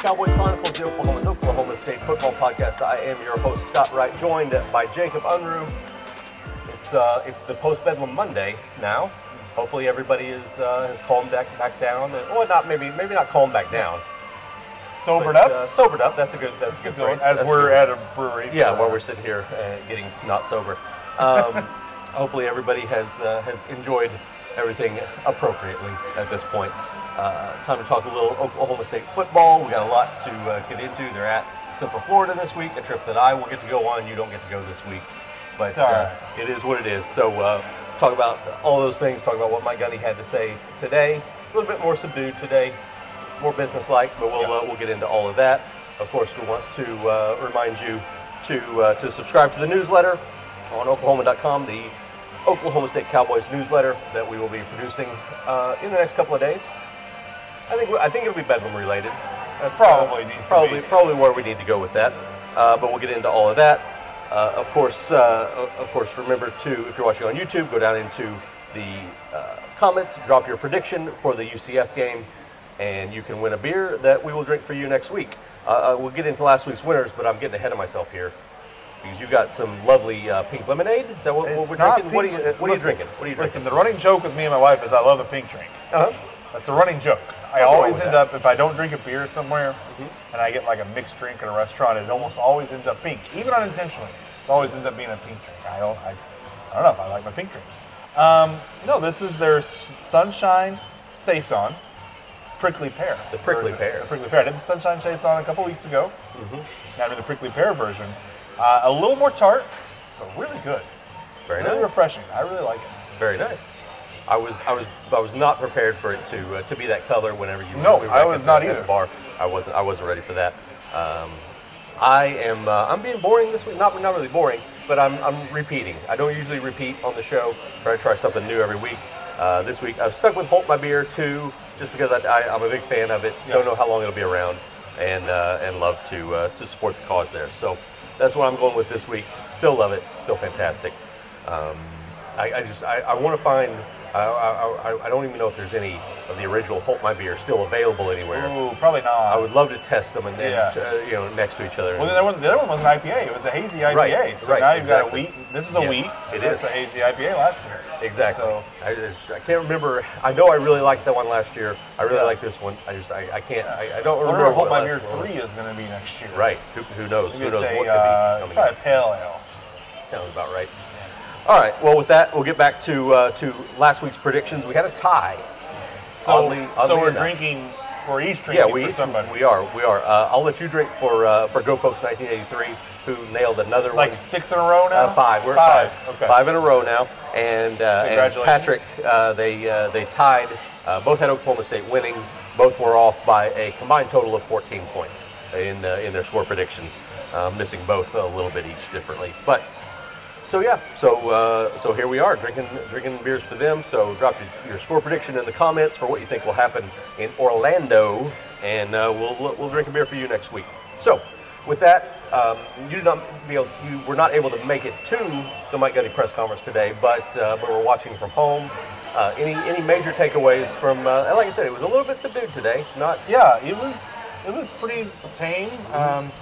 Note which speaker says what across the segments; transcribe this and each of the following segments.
Speaker 1: Cowboy Chronicles, the Oklahoman's Oklahoma State football podcast. I am your host Scott Wright, joined by Jacob Unruh. It's uh, it's the post Bedlam Monday now. Hopefully everybody is uh, has calmed back back down. And, well, not maybe maybe not calmed back down.
Speaker 2: Sobered
Speaker 1: but,
Speaker 2: up?
Speaker 1: Uh, sobered up. That's a good. That's a good phrase.
Speaker 2: As
Speaker 1: That's
Speaker 2: we're
Speaker 1: good.
Speaker 2: at a brewery.
Speaker 1: Yeah, while we're sitting here uh, getting not sober. Um, hopefully, everybody has uh, has enjoyed everything appropriately at this point. Uh, time to talk a little Oklahoma State football. We got a lot to uh, get into. They're at Central Florida this week, a trip that I will get to go on. You don't get to go this week, but uh, it is what it is. So, uh, talk about all those things. Talk about what Mike Gundy had to say today. A little bit more subdued today more business-like, but we'll uh, we'll get into all of that. Of course, we want to uh, remind you to uh, to subscribe to the newsletter on Oklahoman.com, the Oklahoma State Cowboys newsletter that we will be producing uh, in the next couple of days. I think I think it'll be Bedlam related. That's
Speaker 2: Probably to
Speaker 1: probably
Speaker 2: be.
Speaker 1: probably where we need to go with that. Uh, but we'll get into all of that. Uh, of course, uh, of course, remember to if you're watching on YouTube, go down into the uh, comments, drop your prediction for the UCF game, and you can win a beer that we will drink for you next week. Uh, uh, we'll get into last week's winners, but I'm getting ahead of myself here because you got some lovely uh, pink lemonade. Is that what, what we're drinking? What are you,
Speaker 2: pink- uh,
Speaker 1: what are you drinking? What are you
Speaker 2: Listen,
Speaker 1: drinking?
Speaker 2: the running joke with me and my wife is I love a pink drink.
Speaker 1: Uh-huh.
Speaker 2: That's a running joke. I always end
Speaker 1: that.
Speaker 2: up if I don't drink a beer somewhere
Speaker 1: Mm-hmm.
Speaker 2: and I get like a mixed drink in a restaurant, it almost always ends up pink, even unintentionally. It always ends up being a pink drink. I don't, I, I don't know. If I like my pink drinks. Um, no, this is their Sunshine Saison prickly pear.
Speaker 1: The prickly
Speaker 2: version.
Speaker 1: pear.
Speaker 2: The prickly pear. I did the Sunshine Saison a couple weeks ago.
Speaker 1: Mm-hmm.
Speaker 2: Now I did the prickly pear version. Uh, a little more tart, but really good.
Speaker 1: Very
Speaker 2: really
Speaker 1: nice.
Speaker 2: refreshing. I really like it.
Speaker 1: Very nice. I was I was I was not prepared for it to uh, to be that color whenever you
Speaker 2: No,
Speaker 1: we
Speaker 2: I was not either.
Speaker 1: the bar. I wasn't I wasn't ready for that. Um, I am uh, I'm being boring this week. Not not really boring, but I'm I'm repeating. I don't usually repeat on the show. Try to try something new every week. Uh, this week I've stuck with Holt my beer too, just because I, I, I'm a big fan of it. Don't know how long it'll be around, and uh, and love to uh, to support the cause there. So that's what I'm going with this week. Still love it. Still fantastic. Um, I, I just I, I want to find. I, I, I, I don't even know if there's any of the original Holt My Beer still available anywhere.
Speaker 2: Ooh, probably not.
Speaker 1: I would love to test them and then
Speaker 2: Yeah.
Speaker 1: uh, you know next to each other.
Speaker 2: Well, the other one, the other one was an IPA. It was a hazy IPA.
Speaker 1: Right,
Speaker 2: so
Speaker 1: right,
Speaker 2: now you've got a
Speaker 1: exactly.
Speaker 2: wheat. This is a
Speaker 1: Yes,
Speaker 2: wheat.
Speaker 1: it
Speaker 2: that's a hazy IPA last year.
Speaker 1: exactly.
Speaker 2: So
Speaker 1: I, just, I can't remember. I know I really liked that one last year. I really
Speaker 2: Yeah.
Speaker 1: like this one. I just I, I can't. I, I don't
Speaker 2: I wonder
Speaker 1: remember
Speaker 2: what Beer Three is going to be next year.
Speaker 1: Right. Who, who knows?
Speaker 2: Maybe
Speaker 1: who knows
Speaker 2: it's
Speaker 1: what could
Speaker 2: uh,
Speaker 1: be coming
Speaker 2: probably a pale ale.
Speaker 1: Sounds about right. All right. Well, with that, we'll get back to uh, to last week's predictions. We had a tie.
Speaker 2: So,
Speaker 1: Oddly- oddly
Speaker 2: so we're
Speaker 1: enough.
Speaker 2: drinking. We're each drinking
Speaker 1: Yeah, we
Speaker 2: for
Speaker 1: each-
Speaker 2: somebody.
Speaker 1: we are we are. Uh, I'll let you drink for uh, for Go Pokes 1983, who nailed another
Speaker 2: like
Speaker 1: one.
Speaker 2: six in a row now.
Speaker 1: Uh, five. We're
Speaker 2: five.
Speaker 1: five.
Speaker 2: Okay.
Speaker 1: Five in a row now, and, uh, and Patrick, uh, they uh, they tied. Uh, both had Oklahoma State winning. Both were off by a combined total of 14 points in uh, in their score predictions, uh, missing both a little bit each differently. But so yeah, so uh, so here we are drinking drinking beers for them. So drop your, your score prediction in the comments for what you think will happen in Orlando, and uh, we'll we'll drink a beer for you next week. So with that, um, you not able, you were not able to make it to the Mike Gundy press conference today, but uh, but we're watching from home. Uh, any any major takeaways from? Uh, and like I said, it was a little bit subdued today. Not
Speaker 2: Yeah, it was it was pretty tame. Um,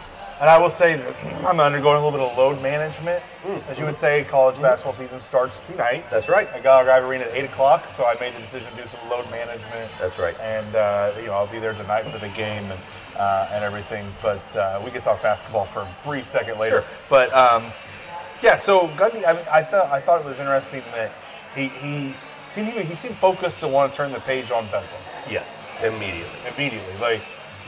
Speaker 2: and I will say that I'm undergoing a little bit of load management. As you would say, college basketball season starts tonight.
Speaker 1: That's right.
Speaker 2: I got our arena at eight o'clock, so I made the decision to do some load management.
Speaker 1: That's right.
Speaker 2: And uh, you know, I'll be there tonight for the game and uh, and everything. But uh, we could talk basketball for a brief second later.
Speaker 1: Sure.
Speaker 2: But um, yeah, so Gundy, I mean, I felt I thought it was interesting that he he seemed he, seemed focused to want to turn the page on Bedlam
Speaker 1: yes, immediately.
Speaker 2: immediately. Like,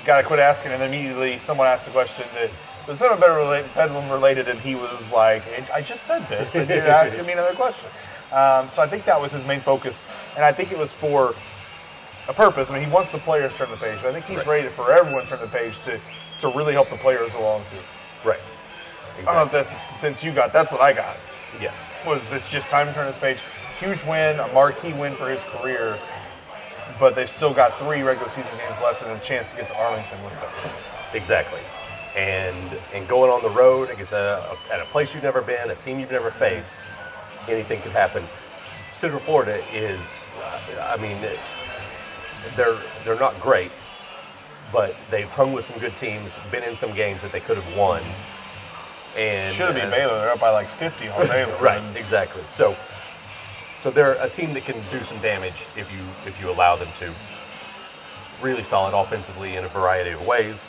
Speaker 2: gotta quit asking, and then immediately someone asked a question that was better relate, Bedlam related, and he was like, "I just said this, and you're asking me another question." Um, so I think that was his main focus, and I think it was for a purpose. I mean, he wants the players to turn the page, but I think he's
Speaker 1: Right.
Speaker 2: ready for everyone to turn the page to to really help the players along too.
Speaker 1: Right.
Speaker 2: I don't know if that's since you got that's what I got
Speaker 1: Yes.
Speaker 2: was it's just time to turn this page. Huge win, a marquee win for his career, but they've still got three regular season games left and a chance to get to Arlington with those.
Speaker 1: Exactly. And and going on the road against a, a- at a place you've never been, a team you've never faced, anything could happen. Central Florida is, uh, I mean, they're they're not great, but they've hung with some good teams, been in some games that they could have won. And
Speaker 2: Should have been
Speaker 1: uh,
Speaker 2: Baylor. They're up by like 50 on Baylor.
Speaker 1: Right, exactly. So, so they're a team that can do some damage if you if you allow them to. Really solid offensively in a variety of ways.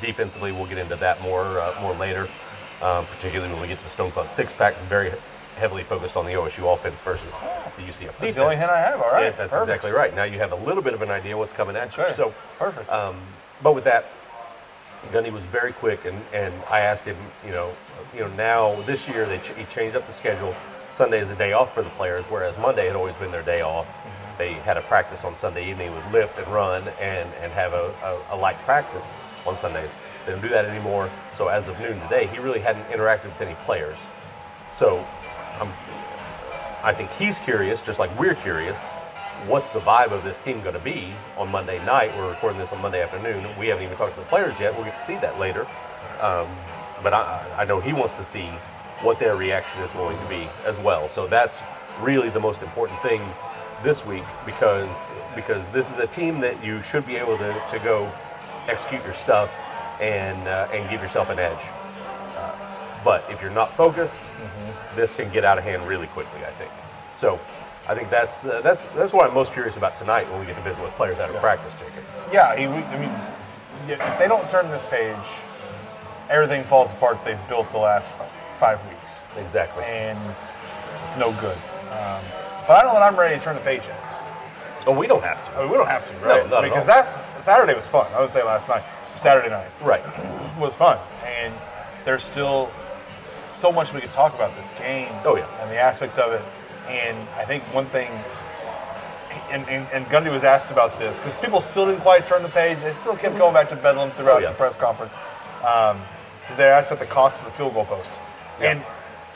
Speaker 1: Defensively, we'll get into that more uh, more later, um, particularly when we get to the Stone Cloud six pack. Very heavily focused on the OSU offense versus the UCF defense.
Speaker 2: That's the only hint I have. All right.
Speaker 1: Yeah, that's
Speaker 2: perfect.
Speaker 1: exactly right. Now you have a little bit of an idea what's coming at you.
Speaker 2: Okay,
Speaker 1: So
Speaker 2: perfect.
Speaker 1: um, but with that, Gundy was very quick, and, and I asked him, you know, you know, now this year they ch- he changed up the schedule. Sunday is a day off for the players, whereas Monday had always been their day off.
Speaker 2: Mm-hmm.
Speaker 1: They had a practice on Sunday evening with lift and run, and and have a, a, a light practice on Sundays. They don't do that anymore. So as of noon today, he really hadn't interacted with any players. So I'm I think he's curious, just like we're curious. What's the vibe of this team going to be on Monday night? We're recording this on Monday afternoon. We haven't even talked to the players yet. We'll get to see that later. Um, but I, I know he wants to see what their reaction is going to be as well. So that's really the most important thing this week because because this is a team that you should be able to, to go execute your stuff and uh, and give yourself an edge. But if you're not focused, this can get out of hand really quickly. I think. So, I think that's uh, that's that's what I'm most curious about tonight when we get to visit with players out of practice, Jacob.
Speaker 2: Yeah, he, I mean, yeah, if they don't turn this page, everything falls apart they've built the last five weeks,
Speaker 1: Exactly.
Speaker 2: and it's no good. Um, but I don't know that I'm ready to turn the page yet.
Speaker 1: Oh, we don't have
Speaker 2: I
Speaker 1: to.
Speaker 2: mean, we don't have to, right?
Speaker 1: at
Speaker 2: because that's Saturday was fun. I would say last night, Saturday night
Speaker 1: Right.
Speaker 2: was fun, and there's still so much we could talk about this game.
Speaker 1: Oh, yeah.
Speaker 2: and the aspect of it. And I think one thing, and, and, and Gundy was asked about this because people still didn't quite turn the page. They still kept going back to Bedlam throughout
Speaker 1: Oh, yeah.
Speaker 2: the press conference. Um, they're asked about the cost of the field goal post,
Speaker 1: Yeah.
Speaker 2: and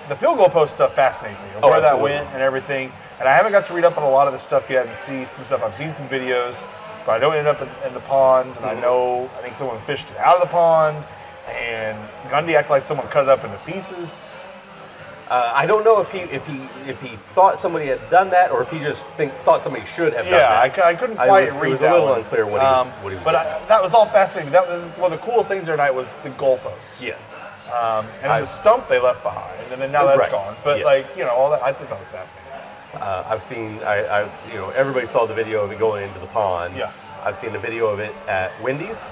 Speaker 2: the field goal post stuff fascinates me.
Speaker 1: Oh,
Speaker 2: Where that went and everything. And I haven't got to read up on a lot of the stuff yet and see some stuff. I've seen some videos, but I don't end up in, in the pond. And I
Speaker 1: Mm-hmm.
Speaker 2: know I think someone fished it out of the pond, and Gundy acted like someone cut it up into pieces.
Speaker 1: Uh, I don't know if he if he if he thought somebody had done that or if he just think thought somebody should have
Speaker 2: Yeah, I,
Speaker 1: that.
Speaker 2: cou- I couldn't
Speaker 1: I
Speaker 2: quite
Speaker 1: read it was a little
Speaker 2: one.
Speaker 1: unclear what he was-
Speaker 2: Um,
Speaker 1: what he was
Speaker 2: But. I, that was all fascinating. That was one of the coolest things tonight was the goalposts.
Speaker 1: Yes.
Speaker 2: Um, and
Speaker 1: I-
Speaker 2: the stump they left behind, and then now that's
Speaker 1: Right.
Speaker 2: gone. But
Speaker 1: Yes.
Speaker 2: like you know, all that I think that was fascinating.
Speaker 1: Uh, I've seen, I, I, you know, everybody saw the video of it going into the pond.
Speaker 2: Yeah.
Speaker 1: I've seen the video of it at Wendy's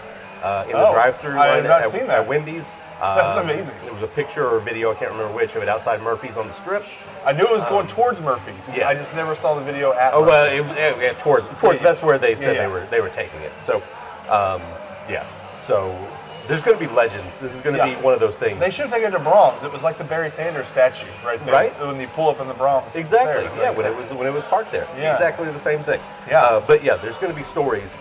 Speaker 1: uh, in
Speaker 2: Oh,
Speaker 1: the drive-through
Speaker 2: I have not
Speaker 1: at,
Speaker 2: seen that.
Speaker 1: at Wendy's.
Speaker 2: That's
Speaker 1: Um,
Speaker 2: amazing.
Speaker 1: There was a picture or a video, I can't remember which, of it outside Murphy's on the strip.
Speaker 2: I knew it was going towards Murphy's.
Speaker 1: Um, yes.
Speaker 2: I just never saw the video at.
Speaker 1: Oh well, it, yeah, yeah, towards towards.
Speaker 2: yeah.
Speaker 1: That's where they said
Speaker 2: Yeah, yeah.
Speaker 1: they were they were taking it. So, um, yeah. So there's going to be legends. This is going to
Speaker 2: Yeah.
Speaker 1: be one of those things.
Speaker 2: They should have taken it to Braum's. It was like the Barry Sanders statue right there.
Speaker 1: Right.
Speaker 2: When you pull up in the Braum's.
Speaker 1: Exactly.
Speaker 2: there.
Speaker 1: yeah, when it was when it was parked there.
Speaker 2: Yeah.
Speaker 1: Exactly the same thing.
Speaker 2: Yeah.
Speaker 1: Uh, but yeah, there's going to be stories.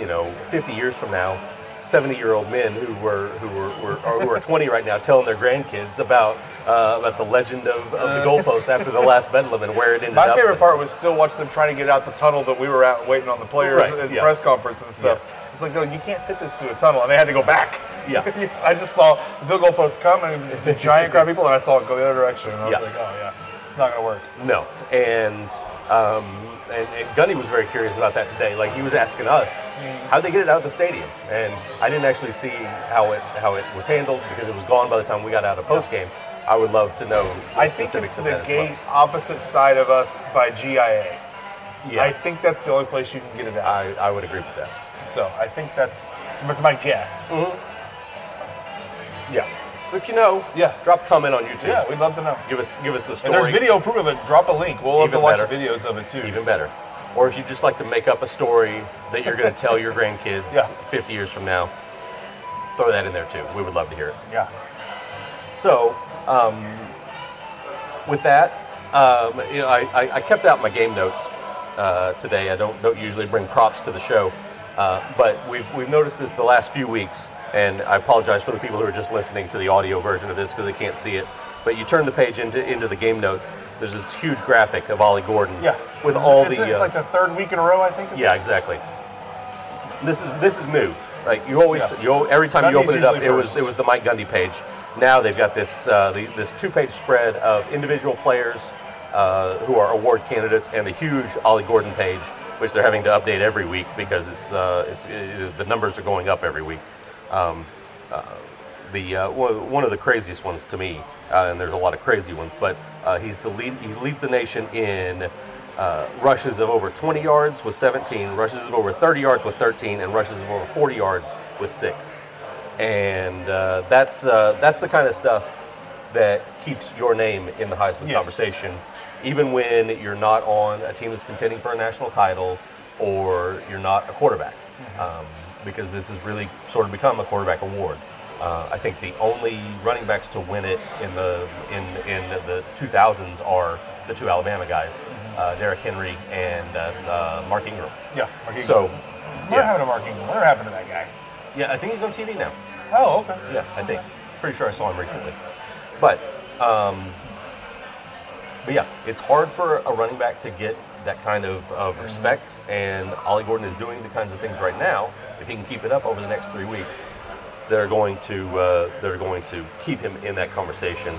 Speaker 1: You know, 50 years from now, 70 year old men who were who were, were or who are 20 right now telling their grandkids about uh, about the legend of, of the goalpost after the last bedlam and where it ended up.
Speaker 2: My
Speaker 1: favorite
Speaker 2: part was still watching them trying to get out the tunnel that we were at waiting on the players
Speaker 1: Right,
Speaker 2: in
Speaker 1: yeah.
Speaker 2: press conference and stuff.
Speaker 1: Yes.
Speaker 2: It's like, no, you can't fit this through a tunnel, and they had to go back.
Speaker 1: Yeah.
Speaker 2: Yes, I just saw the field goal post come and the giant crowd of people, and I saw it go the other direction, and I was
Speaker 1: Yeah.
Speaker 2: like, oh yeah, it's not gonna work.
Speaker 1: No, and um, and, and Gundy was very curious about that today. Like he was asking us, how'd they get it out of the stadium? And I didn't actually see how it how it was handled because it was gone by the time we got out of post game. I would love to know.
Speaker 2: I think it's the gate
Speaker 1: well.
Speaker 2: opposite side of us by GIA.
Speaker 1: Yeah,
Speaker 2: I think that's the only place you can get it out.
Speaker 1: I, I would agree with that.
Speaker 2: so I think that's that's my guess.
Speaker 1: Yeah, if you know,
Speaker 2: Yeah.
Speaker 1: drop a comment on YouTube.
Speaker 2: Yeah, we'd love to know.
Speaker 1: give us give us the
Speaker 2: If
Speaker 1: story.
Speaker 2: there's video proof of it, drop a link. We'll have to
Speaker 1: Even
Speaker 2: watch
Speaker 1: better.
Speaker 2: videos of it too.
Speaker 1: even better. Or if you just like to make up a story that you're going to tell your grandkids
Speaker 2: Yeah.
Speaker 1: 50 years from now, throw that in there too. We would love to hear it.
Speaker 2: Yeah.
Speaker 1: So, um, with that, Um, you know, I, I, I kept out my game notes uh, today. I don't don't usually bring props to the show, uh, but we've we've noticed this the last few weeks, and I apologize for the people who are just listening to the audio version of this because they can't see it. But you turn the page into into the game notes. There's this huge graphic of Ollie Gordon.
Speaker 2: Yeah.
Speaker 1: With all
Speaker 2: Isn't
Speaker 1: the
Speaker 2: it- It's
Speaker 1: uh,
Speaker 2: like the third week in a row, I think.
Speaker 1: yeah,
Speaker 2: this?
Speaker 1: exactly. This is this is new. Like you always,
Speaker 2: Yeah.
Speaker 1: you every time you
Speaker 2: Gundy's
Speaker 1: open it up, it was
Speaker 2: first.
Speaker 1: it was the Mike Gundy page. Now they've got this uh, the, this two page spread of individual players uh, who are award candidates and the huge Ollie Gordon page, which they're having to update every week because it's uh, it's uh, the numbers are going up every week. Um, uh, the uh, one of the craziest ones to me, uh, and there's a lot of crazy ones, but uh, he's the lead. He leads the nation in uh, rushes of over 20 yards with 17, rushes of over 30 yards with 13, and rushes of over 40 yards with six. And uh, that's uh, that's the kind of stuff that keeps your name in the Heisman
Speaker 2: Yes.
Speaker 1: conversation, even when you're not on a team that's contending for a national title or you're not a quarterback, um, because this has really sort of become a quarterback award. Uh, I think the only running backs to win it in the in in the 2000s are the two Alabama guys, uh, Derrick Henry and uh, uh, Mark Ingram.
Speaker 2: Yeah. Mark Ingram.
Speaker 1: So,
Speaker 2: Whatever
Speaker 1: yeah,
Speaker 2: happened to Mark Ingram? Whatever happened to that guy?
Speaker 1: yeah, I think he's on TV now.
Speaker 2: Oh, okay.
Speaker 1: Yeah, I think. Pretty sure I saw him recently. But, um, but yeah, it's hard for a running back to get that kind of, of respect, and Ollie Gordon is doing the kinds of things right now. If he can keep it up over the next three weeks, they're going to uh, they're going to keep him in that conversation.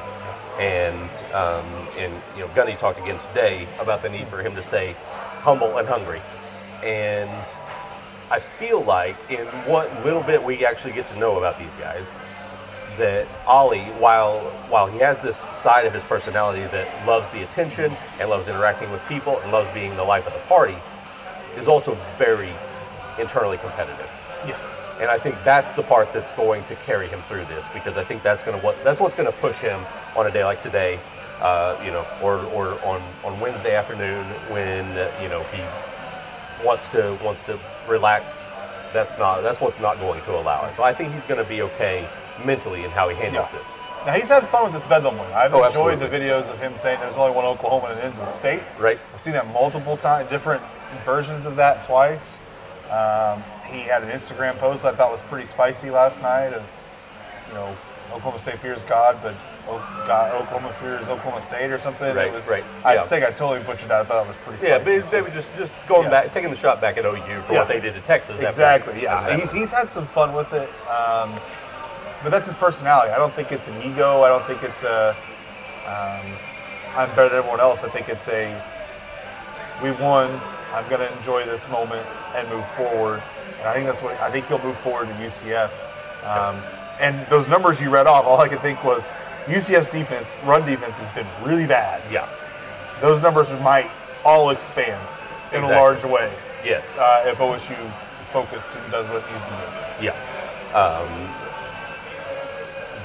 Speaker 1: And um, and you know, Gundy talked again today about the need for him to stay humble and hungry. And I feel like in what little bit we actually get to know about these guys, that Ollie, while while he has this side of his personality that loves the attention and loves interacting with people and loves being the life of the party, is also very internally competitive.
Speaker 2: Yeah.
Speaker 1: And I think that's the part that's going to carry him through this because I think that's going to what that's what's going to push him on a day like today, uh, you know, or, or on, on Wednesday afternoon when uh, you know he wants to wants to relax. That's not that's what's not going to allow it. So I think he's going to be okay mentally in how he handles
Speaker 2: Yeah.
Speaker 1: this.
Speaker 2: Now he's had fun with this Bedlam win. I've
Speaker 1: Oh,
Speaker 2: enjoyed the videos of him saying there's only one Oklahoma and it ends with state.
Speaker 1: Right.
Speaker 2: I've seen that multiple times, different versions of that twice. Um, he had an Instagram post I thought was pretty spicy last night of, you know, Oklahoma State fears God, but God, Oklahoma fears Oklahoma State or something.
Speaker 1: Right,
Speaker 2: it was,
Speaker 1: right,
Speaker 2: I
Speaker 1: yeah.
Speaker 2: think I totally butchered that. I thought it was pretty spicy.
Speaker 1: Yeah, but they were just just going
Speaker 2: Yeah.
Speaker 1: back, taking the shot back at OU for
Speaker 2: Yeah.
Speaker 1: what they did to Texas.
Speaker 2: Exactly. Yeah, he's, he's had some fun with it, um, but that's his personality. I don't think it's an ego. I don't think it's a um, I'm better than everyone else. I think it's a we won. I'm going to enjoy this moment and move forward. And I think that's what I think he'll move forward to UCF. Um, and those numbers you read off, all I could think was UCF's defense, run defense, has been really bad.
Speaker 1: yeah.
Speaker 2: Those numbers might all expand in
Speaker 1: Exactly.
Speaker 2: a large way
Speaker 1: Yes.
Speaker 2: uh, if OSU is focused and does what it needs to do.
Speaker 1: Yeah. Um,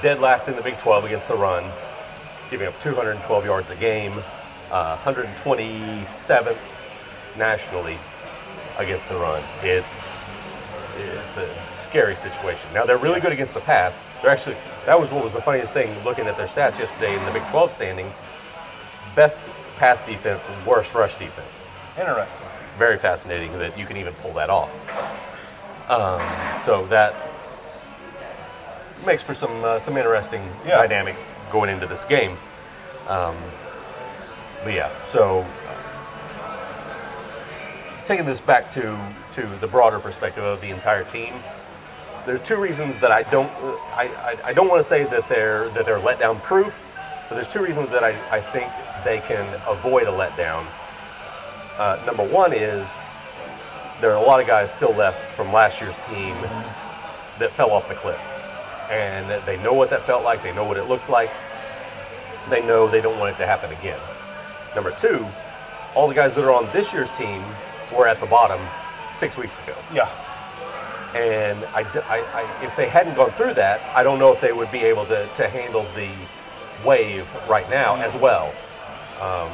Speaker 1: dead last in the Big 12 against the run, giving up 212 yards a game, uh, 127th nationally against the run. It's it's a scary situation. Now they're really good against the pass. They're actually that was what was the funniest thing looking at their stats yesterday in the Big 12 standings. Best pass defense, worst rush defense
Speaker 2: Interesting.
Speaker 1: very fascinating that you can even pull that off. Um, so that makes for some uh, some interesting
Speaker 2: Yeah.
Speaker 1: dynamics going into this game. Um, but yeah, so uh, taking this back to to the broader perspective of the entire team, there are two reasons that I don't I, I, I don't want to say that they're that they're letdown proof, but there's two reasons that I, I think they can avoid a letdown. Uh, number one is there are a lot of guys still left from last year's team that fell off the cliff. And they know what that felt like, they know what it looked like, they know they don't want it to happen again. Number two, all the guys that are on this year's team were at the bottom six weeks ago.
Speaker 2: Yeah.
Speaker 1: And I, I- I- if they hadn't gone through that, I don't know if they would be able to, to handle the wave right now as well. Um,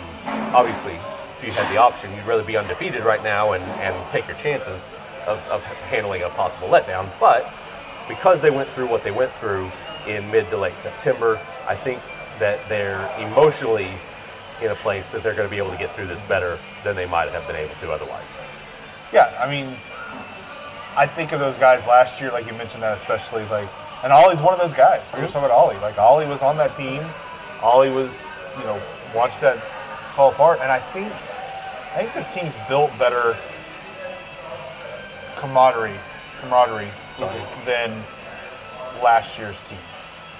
Speaker 1: obviously, if you had the option, you'd rather be undefeated right now and, and take your chances of, of handling a possible letdown. But because they went through what they went through in mid to late September, I think that they're emotionally in a place that they're going to be able to get through this better than they might have been able to otherwise.
Speaker 2: Yeah, I mean, I think of those guys last year, like you mentioned that, especially like, and Ollie's one of those guys. We were mm-hmm. talking about Ollie. Like Ollie was on that team. Ollie was, you know, watched that fall apart, and I think, I think this team's built better camaraderie, camaraderie, than last year's team.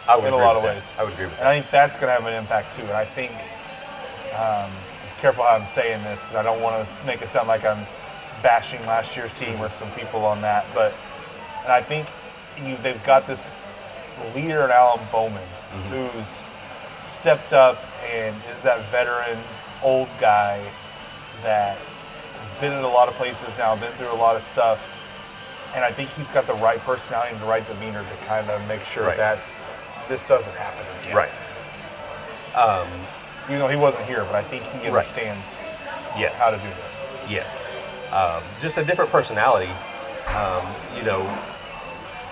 Speaker 1: I would
Speaker 2: in a lot of
Speaker 1: that.
Speaker 2: ways.
Speaker 1: I would agree with
Speaker 2: And
Speaker 1: that.
Speaker 2: I think that's going to have an impact too. And I think, um, careful how I'm saying this because I don't want to make it sound like I'm bashing last year's team or some people on that. But, and I think you, they've got this leader in Alan Bowman who's stepped up and is that veteran old guy that has been in a lot of places now, been through a lot of stuff. And I think he's got the right personality and the right demeanor to kind of make sure
Speaker 1: Right.
Speaker 2: that this doesn't happen again.
Speaker 1: Right. Um,
Speaker 2: Even though he wasn't here, but I think he
Speaker 1: Right.
Speaker 2: understands
Speaker 1: yes.
Speaker 2: how to do this.
Speaker 1: Yes. Um, just a different personality. Um, you know,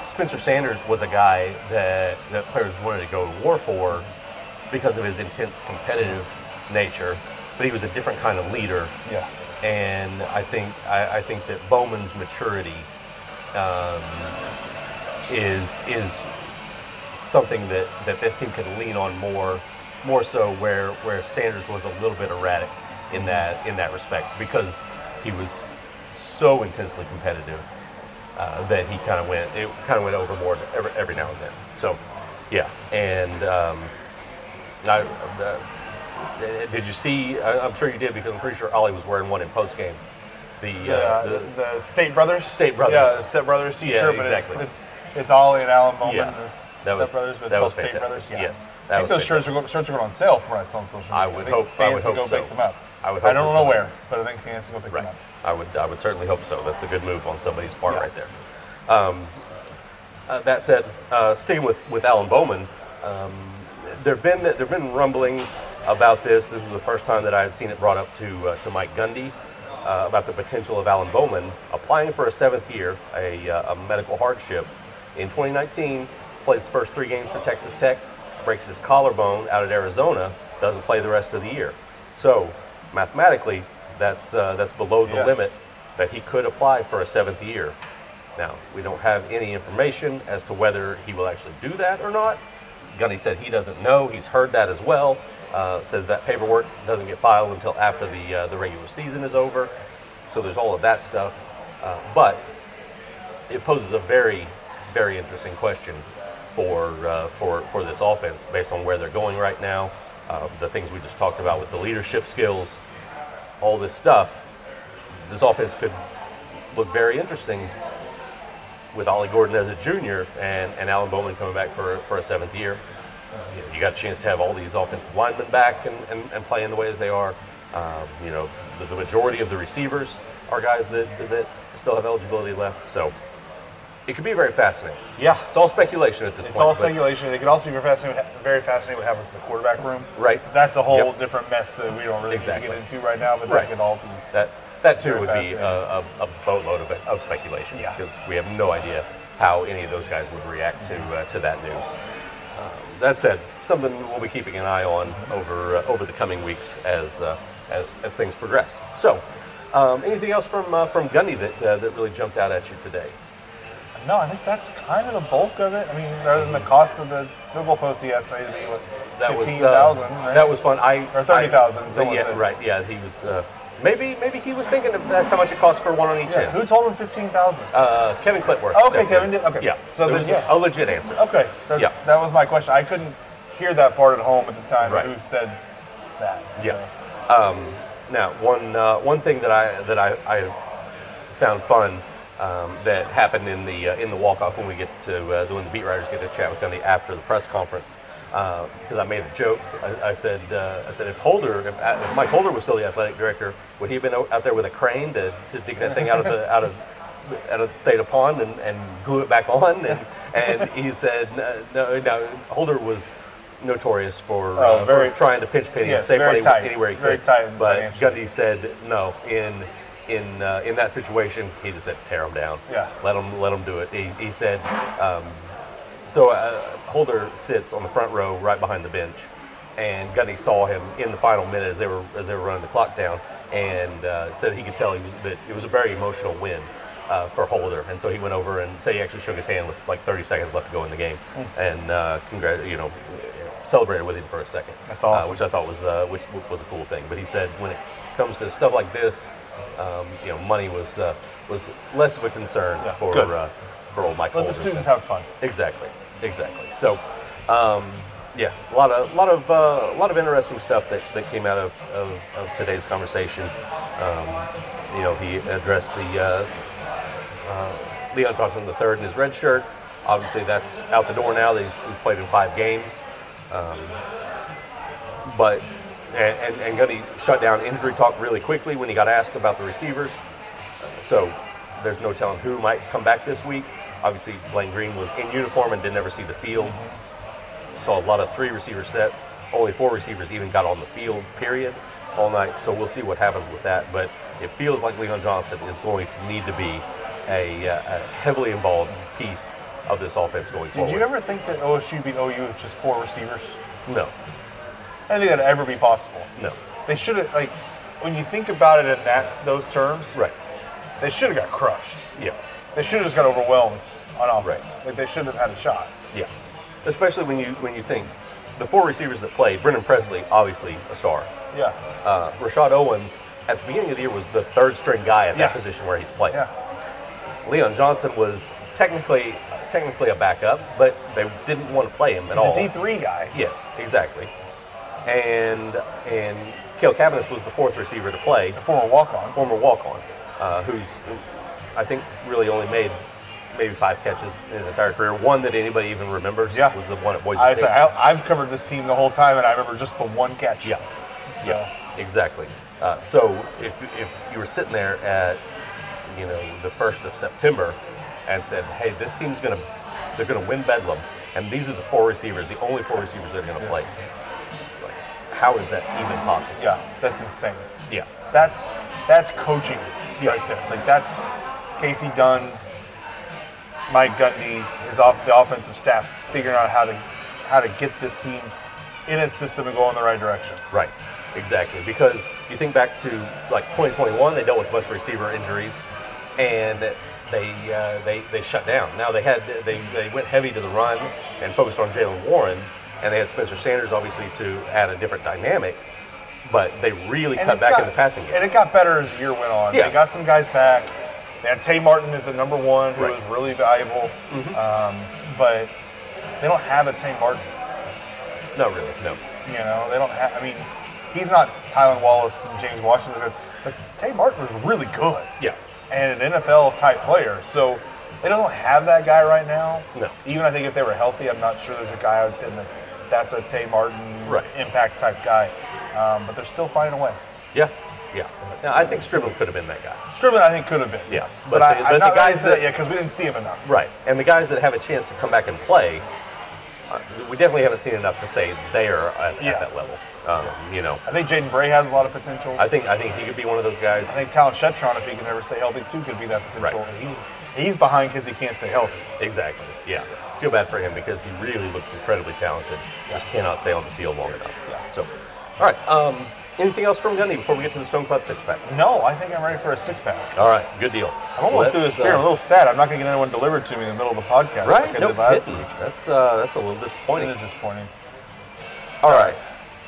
Speaker 1: Spencer Sanders was a guy that, that players wanted to go to war for because of his intense competitive nature, but he was a different kind of leader.
Speaker 2: Yeah.
Speaker 1: And I think I, I think that Bowman's maturity um, is is something that, that this team can lean on more more so where where Sanders was a little bit erratic in that in that respect because he was so intensely competitive uh, that he kind of went it kind of went overboard every, every now and then. So yeah, and um, I, uh, did you see? I'm sure you did because I'm pretty sure Ollie was wearing one in post game. The,
Speaker 2: The,
Speaker 1: uh,
Speaker 2: uh,
Speaker 1: the,
Speaker 2: the, the State Brothers.
Speaker 1: State Brothers.
Speaker 2: Yeah, Step Brothers T-shirt,
Speaker 1: Yeah,
Speaker 2: but it's, it's it's Ollie and Alan Bowman.
Speaker 1: Yeah.
Speaker 2: Step
Speaker 1: was-
Speaker 2: Brothers, but it's called State. Brothers. Yeah.
Speaker 1: Yes,
Speaker 2: I think those shirts are, going, shirts are going on sale from what I saw on social media.
Speaker 1: I would
Speaker 2: think
Speaker 1: hope- I
Speaker 2: fans
Speaker 1: would hope
Speaker 2: go
Speaker 1: so.
Speaker 2: pick them up.
Speaker 1: I would
Speaker 2: I don't know where, but I think fans can go pick
Speaker 1: Right.
Speaker 2: them up.
Speaker 1: I would I would certainly hope so. That's a good move on somebody's part
Speaker 2: Yeah.
Speaker 1: right there. Um, uh, that said, uh, staying with, with Alan Bowman, um, there've been there've been rumblings about this. This was the first time that I had seen it brought up to uh, to Mike Gundy uh, about the potential of Alan Bowman applying for a seventh year, a, uh, a medical hardship in 2019. Plays the first three games for Texas Tech, breaks his collarbone out at Arizona, doesn't play the rest of the year. So mathematically, that's uh, that's below the
Speaker 2: Yeah.
Speaker 1: limit that he could apply for a seventh year. Now, we don't have any information as to whether he will actually do that or not. Gundy said he doesn't know. He's heard that as well. Uh, says that paperwork doesn't get filed until after the uh, the regular season is over. So there's all of that stuff. Uh, but it poses a very, very interesting question for uh, for for this offense based on where they're going right now, uh, the things we just talked about with the leadership skills, all this stuff. This offense could look very interesting with Ollie Gordon as a junior and, and Alan Bowman coming back for, for a seventh year. You, know, you got a chance to have all these offensive linemen back and, and, and playing the way that they are. Um, you know, the, the majority of the receivers are guys that, that still have eligibility left. So it could be very fascinating.
Speaker 2: Yeah.
Speaker 1: It's all speculation at this
Speaker 2: It's
Speaker 1: point.
Speaker 2: It's
Speaker 1: all
Speaker 2: speculation. It could also be very fascinating, very fascinating what happens in the quarterback room.
Speaker 1: Right.
Speaker 2: That's a whole
Speaker 1: Yep.
Speaker 2: different mess that we don't really
Speaker 1: Exactly.
Speaker 2: need to get into right now, but
Speaker 1: Right.
Speaker 2: that could all be.
Speaker 1: That that too would be a, a, a boatload of, of speculation
Speaker 2: Yeah.
Speaker 1: because we have no idea how any of those guys would react to uh, to that news. Um, that said, something we'll be keeping an eye on over uh, over the coming weeks as uh, as, as things progress. So, um, anything else from uh, from Gundy that uh, that really jumped out at you today?
Speaker 2: No, I think that's kind of the bulk of it. I mean, other than the cost of the goal post, estimated to be what,
Speaker 1: That was uh,
Speaker 2: fifteen thousand, right?
Speaker 1: That was fun. I
Speaker 2: Or 30,000,
Speaker 1: Yeah,
Speaker 2: said.
Speaker 1: right. Yeah, he was. Maybe maybe he was thinking of that's how much it costs for one on each
Speaker 2: Yeah,
Speaker 1: end.
Speaker 2: who told him fifteen thousand?
Speaker 1: Uh, Kevin Klintworth.
Speaker 2: Oh, okay,
Speaker 1: stepped
Speaker 2: Kevin
Speaker 1: in.
Speaker 2: did? Okay.
Speaker 1: Yeah.
Speaker 2: So
Speaker 1: So
Speaker 2: then, yeah.
Speaker 1: a legit answer.
Speaker 2: Okay, that's,
Speaker 1: Yeah.
Speaker 2: that was my question. I couldn't hear that part at home at the time.
Speaker 1: Right.
Speaker 2: Who said that? so.
Speaker 1: Yeah. Um, now, one uh, one thing that I that I, I found fun um, that happened in the uh, in the walk off when we get to uh, when the beat writers get to chat with Gundy after the press conference. Because I made a joke. I, I said, uh, I said, if Holder, if, if Mike Holder was still the athletic director, would he have been out there with a crane to, to dig that thing out of the out of out of Theta Pond and, and glue it back on? And, and he said, no, no, Holder was notorious for,
Speaker 2: Oh,
Speaker 1: uh,
Speaker 2: very-
Speaker 1: for trying to pinch pennies,
Speaker 2: Yes,
Speaker 1: save money
Speaker 2: tight.
Speaker 1: anywhere he could.
Speaker 2: Very tight
Speaker 1: but. Gundy said no. In in uh, in that situation, he just said tear him down.
Speaker 2: Yeah.
Speaker 1: Let him let him do it. He, he said. Um, so uh, Holder sits on the front row, right behind the bench, and Gundy saw him in the final minute as they were as they were running the clock down, and uh, said he could tell he was, that it was a very emotional win uh, for Holder, and so he went over and said he actually shook his hand with like 30 seconds left to go in the game, and uh, congrat- you know, celebrated with him for a second.
Speaker 2: That's awesome.
Speaker 1: Uh, which I thought was uh, which was a cool thing. But he said when it comes to stuff like this, um, you know, money was uh, was less of a concern
Speaker 2: Yeah,
Speaker 1: for uh, for old Mike
Speaker 2: Let the students have fun.
Speaker 1: Exactly, exactly. So, um, yeah, a lot of, lot of, uh, a lot of interesting stuff that, that came out of, of, of today's conversation. Um, you know, he addressed the uh, uh, Leon Johnson III in his red shirt. Obviously, that's out the door now. That he's, he's played in five games. Um, but and, and, and Gundy shut down injury talk really quickly when he got asked about the receivers. So there's no telling who might come back this week. Obviously, Blaine Green was in uniform and didn't ever see the field. Saw a lot of three receiver sets. Only four receivers even got on the field, period, all night. So we'll see what happens with that. But it feels like Leon Johnson is going to need to be a, uh, a heavily involved piece of this offense going
Speaker 2: Did
Speaker 1: forward.
Speaker 2: Did you ever think that OSU beat OU with just four receivers?
Speaker 1: No,
Speaker 2: I think that'd ever be possible.
Speaker 1: no.
Speaker 2: They should have like when you think about it in that those terms,
Speaker 1: Right.
Speaker 2: they should have got crushed.
Speaker 1: Yeah.
Speaker 2: They should have just got overwhelmed on offense.
Speaker 1: Right.
Speaker 2: Like they shouldn't have had a shot.
Speaker 1: Yeah, especially when you when you think the four receivers that played, Brennan Presley, obviously a star.
Speaker 2: Yeah.
Speaker 1: Uh, Rashad Owens at the beginning of the year was the third string guy at
Speaker 2: Yeah.
Speaker 1: that position where he's played.
Speaker 2: Yeah.
Speaker 1: Leon Johnson was technically technically a backup, but they didn't want to play him at
Speaker 2: He's
Speaker 1: all.
Speaker 2: a D three guy.
Speaker 1: Yes, exactly. And and Cale Cabbiness was the fourth receiver to play, A
Speaker 2: Former walk on.
Speaker 1: former walk-on, uh, who's who I think really only made maybe five catches in his entire career. One that anybody even remembers
Speaker 2: Yeah.
Speaker 1: was the one at Boise
Speaker 2: I
Speaker 1: State.
Speaker 2: I, I've covered this team the whole time, and I remember just the one catch.
Speaker 1: Yeah,
Speaker 2: So,
Speaker 1: yeah, exactly. Uh, so if, if you were sitting there at you know the first of September and said, "Hey, this team's gonna they're gonna win Bedlam, and these are the four receivers, the only four receivers that are gonna play," like, how is that even possible?
Speaker 2: yeah, that's insane.
Speaker 1: yeah,
Speaker 2: That's that's coaching
Speaker 1: Yeah.
Speaker 2: right there. Like that's Kasey Dunn, Mike Gundy, his off the offensive staff figuring out how to how to get this team in its system and go in the right direction.
Speaker 1: right, exactly. Because you think back to like 2021, they dealt with a bunch of receiver injuries, and they uh, they they shut down. Now they had they they went heavy to the run and focused on Jaylen Warren, and they had Spencer Sanders obviously to add a different dynamic. But they really
Speaker 2: And
Speaker 1: cut back
Speaker 2: got-
Speaker 1: in the passing game.
Speaker 2: And it got better as the year went on.
Speaker 1: Yeah.
Speaker 2: They got some guys back. They had Tay Martin as a number one, who
Speaker 1: Right. Mm-hmm.
Speaker 2: was really valuable. Um, but they don't have a Tay Martin.
Speaker 1: no, really, no.
Speaker 2: You know, they don't have. I mean, he's not Tylan Wallace and James Washington, but Tay Martin was really good
Speaker 1: Yeah,
Speaker 2: and an NFL type player. So they don't have that guy right now.
Speaker 1: No.
Speaker 2: Even I think if they were healthy, I'm not sure there's a guy out there that that's a Tay Martin
Speaker 1: Right.
Speaker 2: impact type guy. Um, but they're still finding a way.
Speaker 1: yeah, yeah. Now, I think Stribling could have been that guy.
Speaker 2: Stribling, I think, could have been.
Speaker 1: Yes,
Speaker 2: but,
Speaker 1: but
Speaker 2: I,
Speaker 1: the-
Speaker 2: I'm
Speaker 1: but the
Speaker 2: not
Speaker 1: guys
Speaker 2: that
Speaker 1: that-
Speaker 2: yet because we didn't see him enough.
Speaker 1: Right, and the guys that have a chance to come back and play, uh, we definitely haven't seen enough to say they are at,
Speaker 2: Yeah.
Speaker 1: at that level. Um, You know,
Speaker 2: I think Jaden Bray has a lot of potential.
Speaker 1: I think I think he could be one of those guys.
Speaker 2: I think Talyn Shettron, if he can ever stay healthy too, could be that potential.
Speaker 1: Right.
Speaker 2: He, he's behind kids he can't stay healthy.
Speaker 1: Exactly. Yeah. Feel bad for him because he really looks incredibly talented. Just cannot stay on the field long enough.
Speaker 2: Yeah.
Speaker 1: So, all right. Um, anything else from Gundy before we get to the Stone Cloud six pack?
Speaker 2: No, I think I'm ready for a six pack.
Speaker 1: All right. Good deal.
Speaker 2: I'm almost through this beer. I'm
Speaker 1: uh,
Speaker 2: a little sad. I'm not going to get anyone delivered to me in the middle of the podcast
Speaker 1: Right.
Speaker 2: like
Speaker 1: no
Speaker 2: last
Speaker 1: kidding.
Speaker 2: week.
Speaker 1: That's uh, that's a little
Speaker 2: It
Speaker 1: disappointing.
Speaker 2: is disappointing.
Speaker 1: All right.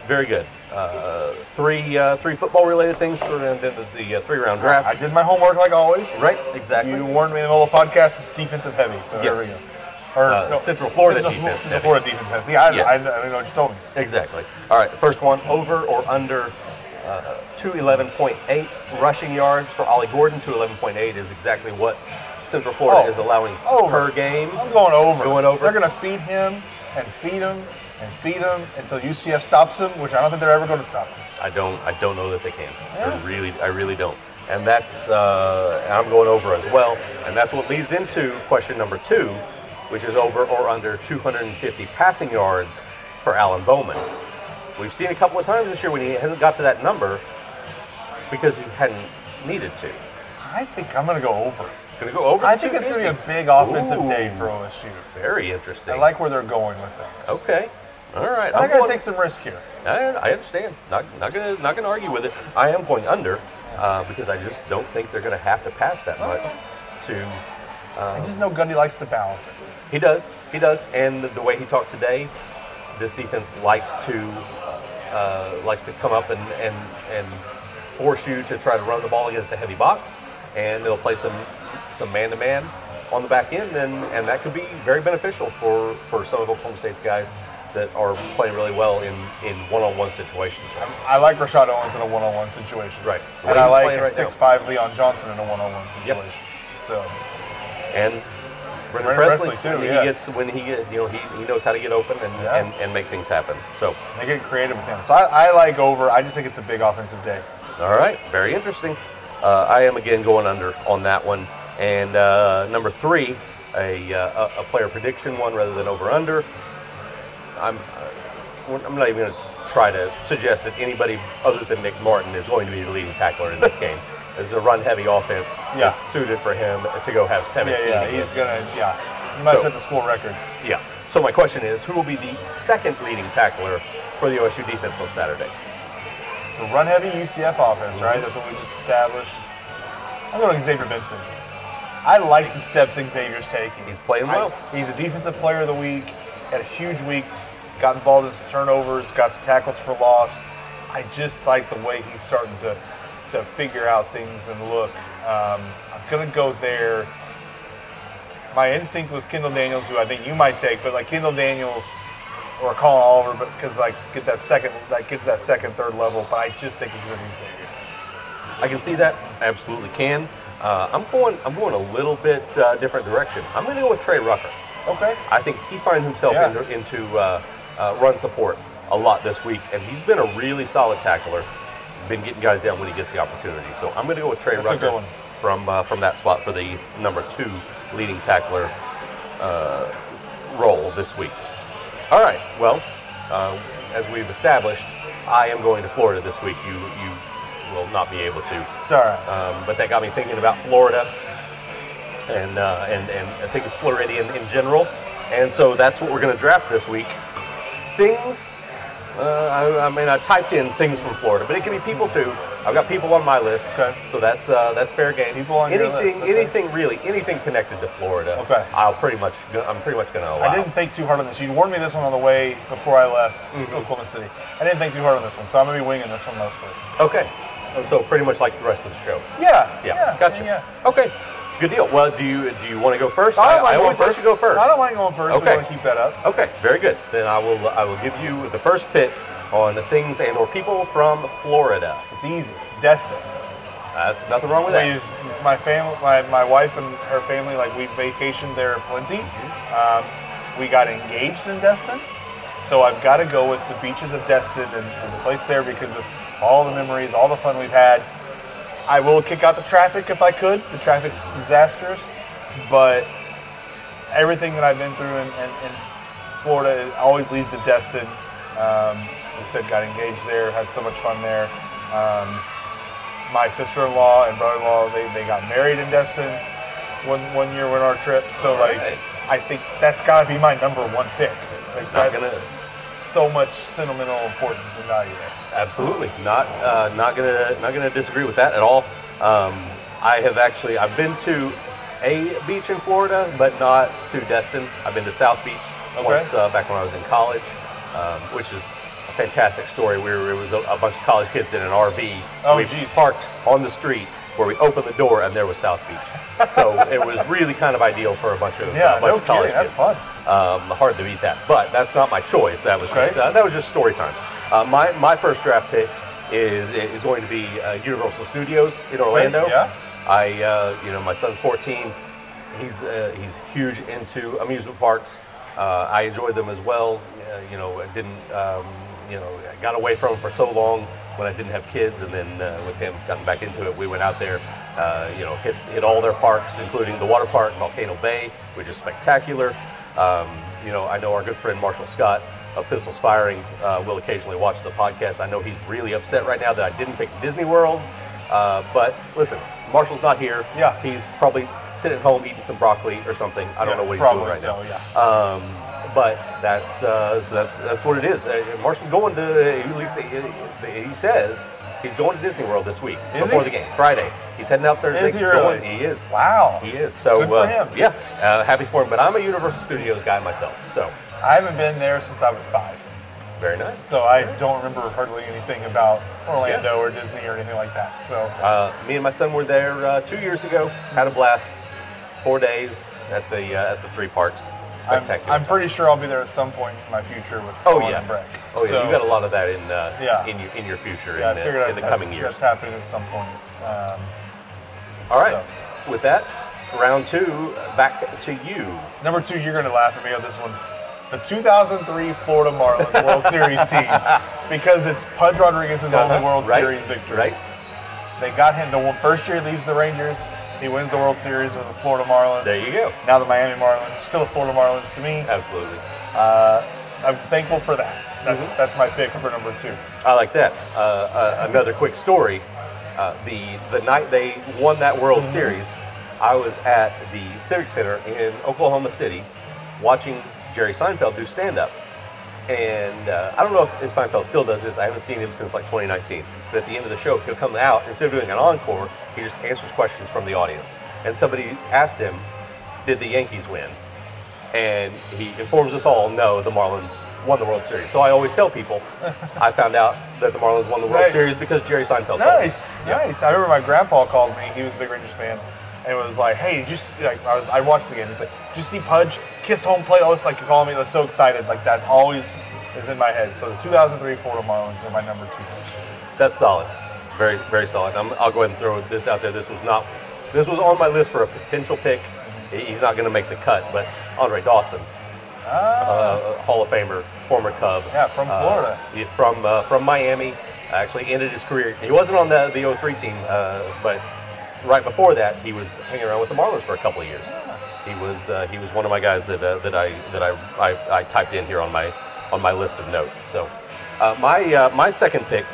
Speaker 1: Very good. Uh, three uh, three football related things for the, the, the uh, three round draft.
Speaker 2: I did my homework like always.
Speaker 1: Right. Exactly.
Speaker 2: You warned me in the middle of the podcast. It's defensive heavy. So there we go. Or
Speaker 1: Uh, Central Florida
Speaker 2: Central,
Speaker 1: defense
Speaker 2: Central. Florida defense heavy. Yeah, I,
Speaker 1: Yes.
Speaker 2: I, I don't know what you told me.
Speaker 1: Exactly. All right, first one over or under uh, 211.8 rushing yards for Ollie Gordon. 211.8 is exactly what Central Florida
Speaker 2: Oh,
Speaker 1: is allowing
Speaker 2: over.
Speaker 1: per game.
Speaker 2: I'm going over.
Speaker 1: Going over?
Speaker 2: They're going to feed him and feed him and feed him until UCF stops him, which I don't think they're ever going to stop him.
Speaker 1: I don't. I don't know that they can.
Speaker 2: Yeah.
Speaker 1: I really. I really don't. And that's. Uh, I'm going over as well. And that's what leads into question number two, which is over or under 250 passing yards for Alan Bowman. We've seen a couple of times this year when he hasn't got to that number because he hadn't needed to.
Speaker 2: I think I'm going to go over.
Speaker 1: Going to go over.
Speaker 2: I think it's going to be a big offensive day for OSU.
Speaker 1: Very interesting.
Speaker 2: I like where they're going with things.
Speaker 1: Okay. All right.
Speaker 2: I
Speaker 1: I'm
Speaker 2: gotta take some risk here.
Speaker 1: I, I understand. Not not gonna not gonna argue with it. I am going under uh, because I just don't think they're gonna have to pass that much. To
Speaker 2: I just know Gundy likes to balance it.
Speaker 1: he does he does, and the way he talked today, this defense likes to uh, likes to come up and, and and force you to try to run the ball against a heavy box, and they'll play some some man to man on the back end, and, and that could be very beneficial for, for some of Oklahoma State's guys that are playing really well in, in one-on-one situations.
Speaker 2: I like Rashad Owens in a one-on-one situation.
Speaker 1: Right.
Speaker 2: And I like
Speaker 1: right
Speaker 2: six-five Leon Johnson in a one-on-one situation. So
Speaker 1: and
Speaker 2: Brennan
Speaker 1: Presley,
Speaker 2: Presley, too,
Speaker 1: when
Speaker 2: yeah.
Speaker 1: he gets when he get, you know he, he knows how to get open and,
Speaker 2: Yeah.
Speaker 1: and, and make things happen. So
Speaker 2: they get creative with him. So I, I like over. I just think it's a big offensive day.
Speaker 1: all right, very interesting. Uh, I am again going under on that one. And uh, number three, a, uh, a a player prediction one rather than over under. I'm uh, I'm not even going to try to suggest that anybody other than Nick Martin is going to be the leading tackler in this game. Is a run heavy offense
Speaker 2: Yeah.
Speaker 1: that's suited for him to go have 17.
Speaker 2: Yeah, yeah. He's gonna. Yeah. He might
Speaker 1: So-
Speaker 2: set the school record.
Speaker 1: Yeah. So my question is, who will be the second leading tackler for the OSU defense on Saturday?
Speaker 2: The run-heavy UCF offense, right? Mm-hmm. That's what we just established. I'm going to Xavier Benson. I like the steps Xavier's taking.
Speaker 1: He's playing well.
Speaker 2: I- he's a defensive player of the week. Had a huge week. Got involved in some turnovers. Got some tackles for loss. I just like the way he's starting to to figure out things and look. Um, I'm gonna go there. My instinct was Kendall Daniels, who I think you might take, but like Kendall Daniels or Collin Oliver, but because like get that second, like get to that second, third level. But I just think it's gonna be Xavier.
Speaker 1: I can see that. I absolutely can. Uh, I'm going. I'm going a little bit uh, different direction. I'm going to go with Trey Rucker.
Speaker 2: Okay.
Speaker 1: I think he finds himself
Speaker 2: Yeah.
Speaker 1: into, into uh, uh, run support a lot this week, and he's been a really solid tackler. Been getting guys down when he gets the opportunity. So I'm going to go with Trey
Speaker 2: That's
Speaker 1: Rucker from uh, from that spot for the number two leading tackler uh, role this week. All right. Well, uh, as we've established, I am going to Florida this week. You you will not be able to.
Speaker 2: It's all right.
Speaker 1: Um, but that got me thinking about Florida and uh, and and I think it's Floridian in general. And so that's what we're going to draft this week. Things. Uh, I, I mean, I typed in things from Florida, but it can be people too. I've got people on my list,
Speaker 2: Okay.
Speaker 1: so that's uh, that's fair game.
Speaker 2: People on your
Speaker 1: anything,
Speaker 2: list, okay.
Speaker 1: anything really, anything connected to Florida.
Speaker 2: Okay.
Speaker 1: I'll pretty much, I'm pretty much going to allow.
Speaker 2: I didn't think too hard on this. You warned me this one on the way before I left
Speaker 1: Mm-hmm.
Speaker 2: Oklahoma City. I didn't think too hard on this one, so I'm gonna be winging this one mostly.
Speaker 1: Okay, so pretty much like the rest of the show.
Speaker 2: Yeah.
Speaker 1: Yeah, gotcha.
Speaker 2: Yeah.
Speaker 1: Okay, good deal. Well, do you do you want to go first?
Speaker 2: I don't mind going
Speaker 1: always
Speaker 2: first.
Speaker 1: let you go first.
Speaker 2: I don't mind going first.
Speaker 1: Okay.
Speaker 2: We want to keep that up.
Speaker 1: Okay, very good. Then I will I will give you the first pick on the things and or people from Florida.
Speaker 2: It's easy. Destin.
Speaker 1: That's nothing wrong with that.
Speaker 2: We've my family, my, my wife and her family, like we vacationed there plenty. Um, we got engaged in Destin, so I've got to go with the beaches of Destin and, and the place there because of all the memories, all the fun we've had. I will kick out the traffic if I could. The traffic's disastrous, but everything that I've been through in, in, in Florida always leads to Destin. Um, like I said, got engaged there, had so much fun there. Um, my sister-in-law and brother-in-law they, they got married in Destin one one year on our trip. So like. I think that's got to be my number one pick. Like
Speaker 1: Not
Speaker 2: that's
Speaker 1: gonna-
Speaker 2: so much sentimental importance and value there.
Speaker 1: Absolutely, not uh, not gonna not gonna disagree with that at all. Um, I have actually I've been to a beach in Florida, but not to Destin. I've been to South Beach
Speaker 2: Okay.
Speaker 1: once uh, back when I was in college, um, which is a fantastic story. We were, it was a, a bunch of college kids in an RV.
Speaker 2: Oh,
Speaker 1: we
Speaker 2: geez.
Speaker 1: parked on the street where we opened the door and there was South Beach. so it was really kind of ideal for a bunch of
Speaker 2: Yeah,
Speaker 1: a bunch
Speaker 2: no
Speaker 1: of college
Speaker 2: kidding. That's fun.
Speaker 1: Um, hard to beat that, but that's not my choice. That was just uh, that was just story time. Uh, my my first draft pick is is going to be uh, Universal Studios in Orlando.
Speaker 2: yeah.
Speaker 1: I uh, you know my son's 14. He's uh, he's huge into amusement parks. Uh, I enjoy them as well. Uh, you know, I didn't um, you know I got away from them for so long when I didn't have kids, and then uh, with him gotten back into it, we went out there. Uh, you know, hit hit all their parks, including the water park, Volcano Bay, which is spectacular. Um, you know, I know our good friend Marshall Scott of Pistols Firing uh, will occasionally watch the podcast. I know he's really upset right now that I didn't pick Disney World. Uh, but listen, Marshall's not here.
Speaker 2: Yeah.
Speaker 1: He's probably sitting at home eating some broccoli or something. I don't
Speaker 2: Yeah,
Speaker 1: know what he's doing right
Speaker 2: so,
Speaker 1: now.
Speaker 2: yeah.
Speaker 1: Um, but that's uh, so that's that's what it is. Uh, Marshall's going to at least he, he says he's going to Disney World this week
Speaker 2: Is
Speaker 1: before
Speaker 2: he?
Speaker 1: the game Friday. He's heading out Thursday.
Speaker 2: Is he really?
Speaker 1: going- He is.
Speaker 2: Wow.
Speaker 1: He is. So
Speaker 2: Good for
Speaker 1: uh,
Speaker 2: him.
Speaker 1: yeah, uh, happy for him. But I'm a Universal Studios guy myself, so
Speaker 2: I haven't been there since I was five,
Speaker 1: very nice.
Speaker 2: so I don't remember hardly anything about Orlando or Disney or anything like that. So
Speaker 1: Uh, me and my son were there uh, two years ago. Had a blast. Four days at the uh, at the three parks.
Speaker 2: I'm, I'm pretty sure I'll be there at some point in my future with
Speaker 1: Oh
Speaker 2: Colin
Speaker 1: yeah.
Speaker 2: Breck.
Speaker 1: Oh yeah.
Speaker 2: So,
Speaker 1: you got a lot of that in uh,
Speaker 2: Yeah.
Speaker 1: in your in your future
Speaker 2: Yeah, I
Speaker 1: in, the-
Speaker 2: figured
Speaker 1: in the coming years.
Speaker 2: that's happening at some point. Um,
Speaker 1: All right.
Speaker 2: so.
Speaker 1: With that, round two, back to you.
Speaker 2: number two, you're going to laugh at me on this one. The 2003 Florida Marlins World Series team, because it's Pudge Rodriguez's only World
Speaker 1: Uh-huh. Right,
Speaker 2: Series victory.
Speaker 1: Right.
Speaker 2: They got him the first year he leaves the Rangers. He wins the World Series with the Florida Marlins.
Speaker 1: There you go.
Speaker 2: Now the Miami Marlins, still the Florida Marlins to me.
Speaker 1: Absolutely.
Speaker 2: Uh, I'm thankful for that. That's
Speaker 1: Mm-hmm.
Speaker 2: that's my pick for number two.
Speaker 1: I like that. Uh, uh, another quick story. Uh, the the night they won that World
Speaker 2: Mm-hmm.
Speaker 1: Series, I was at the Civic Center in Oklahoma City, watching Jerry Seinfeld do stand up. And uh, I don't know if, if Seinfeld still does this. I haven't seen him since like 2019. But at the end of the show, he'll come out instead of doing an encore, he just answers questions from the audience. And somebody asked him, "Did the Yankees win?" and he informs us all, no, the Marlins won the World Series. So I always tell people, I found out that the Marlins won the World
Speaker 2: Nice.
Speaker 1: Series because Jerry Seinfeld told me.
Speaker 2: Nice, nice. I remember my grandpa called me. He was a big Rangers fan, and was like, "Hey, did you see, like I, was, I watched it again? It's like, did you see Pudge kiss home plate? All this like calling me, like so excited, like that always is in my head. So the 2003 Florida Marlins are my number two.
Speaker 1: That's solid. Very, very solid. I'm, I'll go ahead and throw this out there. This was not, this was on my list for a potential pick. He- He's not going to make the cut, but Andre Dawson, uh, Hall of Famer, former Cub.
Speaker 2: Yeah, from Florida.
Speaker 1: Uh, he- from uh, from Miami. Actually ended his career. He wasn't on the the 03 team, uh, but right before that, he was hanging around with the Marlins for a couple of years. He was uh, he was one of my guys that uh, that I that I, I, I typed in here on my on my list of notes. So uh, my uh, my second pick,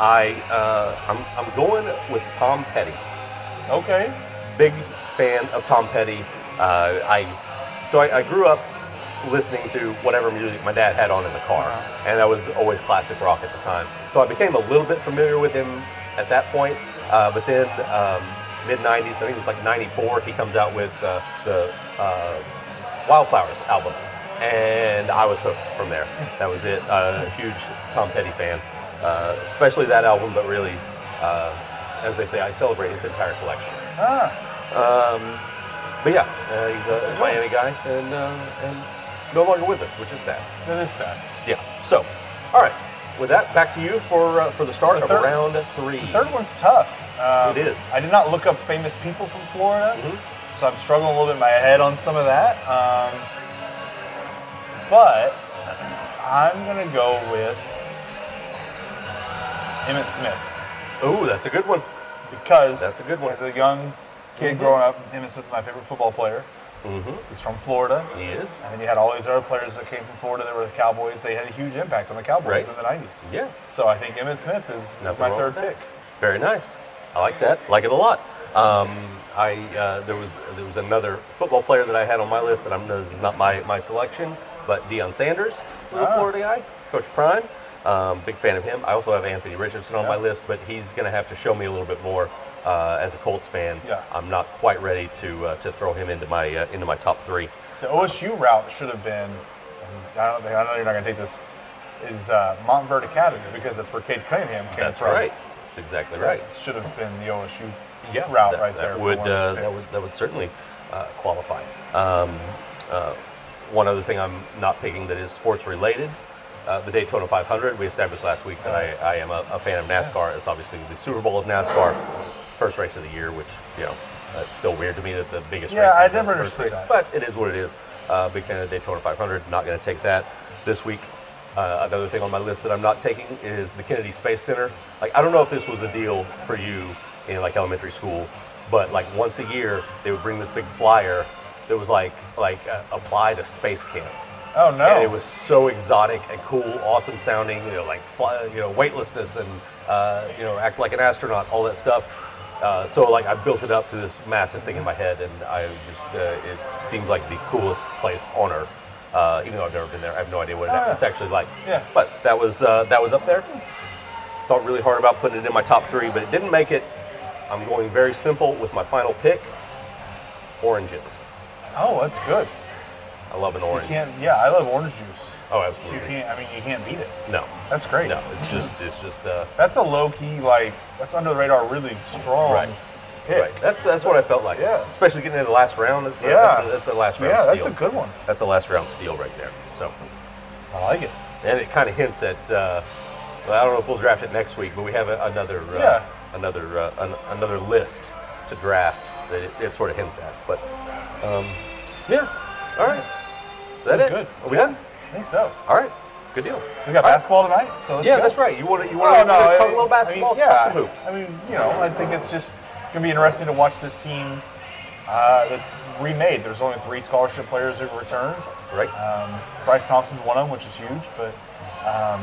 Speaker 1: I uh, I'm, I'm going with Tom Petty
Speaker 2: Okay.
Speaker 1: big fan of Tom Petty. Uh, I so I, I grew up listening to whatever music my dad had on in the car, and that was always classic rock at the time. So I became a little bit familiar with him at that point. Uh, but then um, mid '90s, I think it was like '94, he comes out with uh, the uh, Wildflowers album, and I was hooked from there. That was it. Uh, huge Tom Petty fan, uh, especially that album, but really. Uh, as they say, I celebrate his entire collection.
Speaker 2: Ah,
Speaker 1: Um, but yeah, uh, he's a Miami guy and uh, and no longer with us, which is sad.
Speaker 2: that is sad.
Speaker 1: Yeah. So, all right. With that, back to you for uh, for the start
Speaker 2: The
Speaker 1: of round three.
Speaker 2: Third one's tough. Um,
Speaker 1: It is.
Speaker 2: I did not look up famous people from Florida,
Speaker 1: Mhm.
Speaker 2: so I'm struggling a little bit in my head on some of that. Um, but I'm gonna go with Emmitt Smith
Speaker 1: Ooh, that's a good one.
Speaker 2: because
Speaker 1: That's a good one.
Speaker 2: As a young kid
Speaker 1: Mhm.
Speaker 2: growing up, Emmitt Smith is my favorite football player.
Speaker 1: Mm-hmm.
Speaker 2: He's from Florida.
Speaker 1: He is.
Speaker 2: And then you had all these other players that came from Florida that were the Cowboys. They had a huge impact on the Cowboys
Speaker 1: Right.
Speaker 2: in the 90s.
Speaker 1: Yeah.
Speaker 2: So I think Emmitt Smith is, is my third pick.
Speaker 1: Very nice. I like that. Like it a lot. Um, I uh, there was there was another football player that I had on my list that I'm this is not my my selection, but Deion Sanders, little
Speaker 2: Ah.
Speaker 1: Florida guy, Coach Prime. Um, big fan of him. I also have Anthony Richardson on
Speaker 2: Yeah.
Speaker 1: my list, but he's going to have to show me a little bit more uh, as a Colts fan.
Speaker 2: Yeah.
Speaker 1: I'm not quite ready to uh, to throw him into my uh, into my top three.
Speaker 2: The OSU route should have been, I don't think I know you're not going to take this, is uh, Montverde Academy because that's where Cade Cunningham came
Speaker 1: That's
Speaker 2: from.
Speaker 1: right. That's exactly right.
Speaker 2: That should have been the OSU
Speaker 1: yeah,
Speaker 2: route
Speaker 1: that,
Speaker 2: right
Speaker 1: that
Speaker 2: there.
Speaker 1: Would uh, that would that would certainly uh, qualify. Um, uh, one other thing I'm not picking that is sports related. Uh, the Daytona 500. We established last week that I, I am a, a fan of NASCAR. It's obviously the Super Bowl of NASCAR, first race of the year, which you know it's still weird to me that the biggest
Speaker 2: Yeah,
Speaker 1: race.
Speaker 2: I
Speaker 1: is the
Speaker 2: never understood
Speaker 1: race,
Speaker 2: that.
Speaker 1: but it is what it is. Uh, big fan of Daytona 500. Not going to take that this week. Uh, another thing on my list that I'm not taking is the Kennedy Space Center. Like, I don't know if this was a deal for you in like elementary school, but like once a year they would bring this big flyer that was like like uh, apply to space camp.
Speaker 2: Oh no!
Speaker 1: And it was so exotic and cool, awesome sounding. You know, like fly, you know, weightlessness and uh, you know, act like an astronaut, all that stuff. Uh, so like I built it up to this massive thing in my head, and I just uh, it seemed like the coolest place on earth. Uh, even though I've never been there, I have no idea what
Speaker 2: yeah.
Speaker 1: it's actually like.
Speaker 2: Yeah.
Speaker 1: But that was uh, that was up there. Thought really hard about putting it in my top three, but it didn't make it. I'm going very simple with my final pick. Oranges.
Speaker 2: Oh, that's good.
Speaker 1: I love an orange.
Speaker 2: Yeah, I love orange juice.
Speaker 1: Oh, absolutely.
Speaker 2: You can't. I mean, you can't beat it.
Speaker 1: No.
Speaker 2: That's great.
Speaker 1: No, it's just it's just uh,
Speaker 2: That's a low key, like that's under the radar, really strong
Speaker 1: Right.
Speaker 2: pick.
Speaker 1: right. That's that's what I felt like.
Speaker 2: Yeah.
Speaker 1: Especially getting into the last round. That's a,
Speaker 2: Yeah.
Speaker 1: that's a, that's a last round
Speaker 2: Yeah,
Speaker 1: steal.
Speaker 2: that's a good one.
Speaker 1: That's a last round steal right there. So,
Speaker 2: I like it.
Speaker 1: and it kind of hints at. Uh, well, I don't know if we'll draft it next week, but we have a, another uh,
Speaker 2: Yeah.
Speaker 1: another uh, an, another list to draft that it, it sort of hints at. But um, yeah, all right. Is that
Speaker 2: That's
Speaker 1: it?
Speaker 2: good.
Speaker 1: Are we done?
Speaker 2: I think so.
Speaker 1: All right. Good deal.
Speaker 2: We got
Speaker 1: All right.
Speaker 2: basketball tonight, so let's
Speaker 1: Yeah,
Speaker 2: go.
Speaker 1: that's right. You want to you
Speaker 2: Oh,
Speaker 1: want to
Speaker 2: no,
Speaker 1: talk a little basketball,
Speaker 2: I mean, yeah,
Speaker 1: some hoops.
Speaker 2: I mean, you know, I think it's just gonna be interesting to watch this team uh, that's remade. There's only three scholarship players who returned.
Speaker 1: Right.
Speaker 2: Um, Bryce Thompson's one of them, which is huge, but um,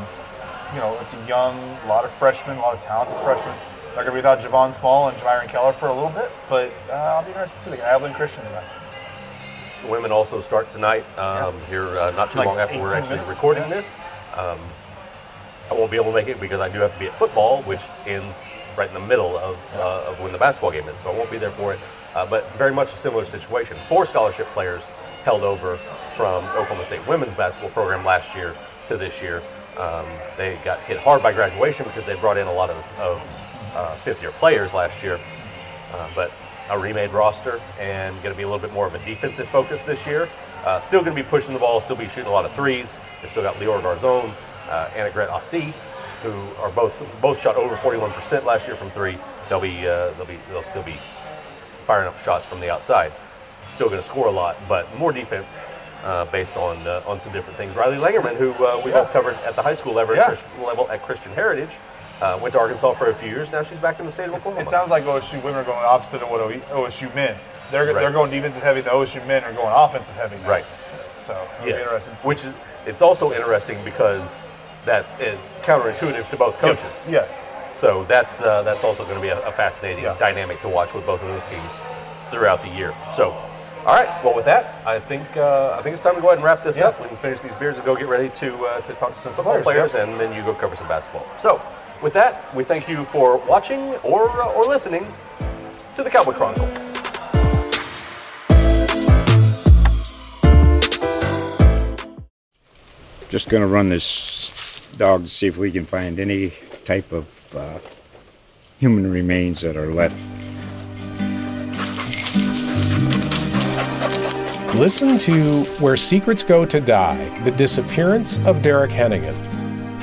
Speaker 2: you know, it's a young, a lot of freshmen, a lot of talented freshmen. They're gonna be without Javon Small and Jamyron Keller for a little bit, but uh, I'll be interested to see. They got Abilene Christian tonight.
Speaker 1: The women also start tonight um, here uh, not too
Speaker 2: Like
Speaker 1: long after we're actually
Speaker 2: minutes,
Speaker 1: recording
Speaker 2: yeah.
Speaker 1: this. Um, I won't be able to make it because I do have to be at football, which ends right in the middle of, uh, of when the basketball game is, so I won't be there for it. Uh, but very much a similar situation. Four scholarship players held over from Oklahoma State women's basketball program last year to this year. Um, they got hit hard by graduation because they brought in a lot of, of uh, fifth year players last year. Uh, but a remade roster and going to be a little bit more of a defensive focus this year. Uh, still going to be pushing the ball, still be shooting a lot of threes. They've still got Lior Garzon, uh, Anna Gret Asi, who are both both shot over 41% last year from three. They'll be uh, they'll be they'll still be firing up shots from the outside. Still going to score a lot, but more defense uh, based on uh, on some different things. Riley Langerman, who uh, we
Speaker 2: Yeah.
Speaker 1: both covered at the high school level,
Speaker 2: Yeah.
Speaker 1: level at Christian Heritage, uh, went to Arkansas for a few years. Now she's back in the state of
Speaker 2: It's-
Speaker 1: Oklahoma.
Speaker 2: it sounds like OSU women are going opposite of what OSU men. They're,
Speaker 1: Right.
Speaker 2: they're going defensive heavy. The OSU men are going offensive heavy. now.
Speaker 1: Right.
Speaker 2: So
Speaker 1: Yes,
Speaker 2: interesting. to see.
Speaker 1: which is it's also interesting because that's it's counterintuitive to both coaches.
Speaker 2: Yes. yes.
Speaker 1: So that's uh, that's also going to be a, a fascinating
Speaker 2: Yeah.
Speaker 1: dynamic to watch with both of those teams throughout the year. So, all right. Well, with that, I think uh, I think it's time to go ahead and wrap this
Speaker 2: Yeah.
Speaker 1: up. We can finish these beers and go get ready to uh, to talk to some football
Speaker 2: Players,
Speaker 1: players, and then you go cover some basketball. So, with that, we thank you for watching or uh, or listening to the Cowboy Chronicle.
Speaker 3: Just gonna run this dog to see if we can find any type of uh, human remains that are left.
Speaker 4: Listen to Where Secrets Go to Die The Disappearance of Derek Hennigan.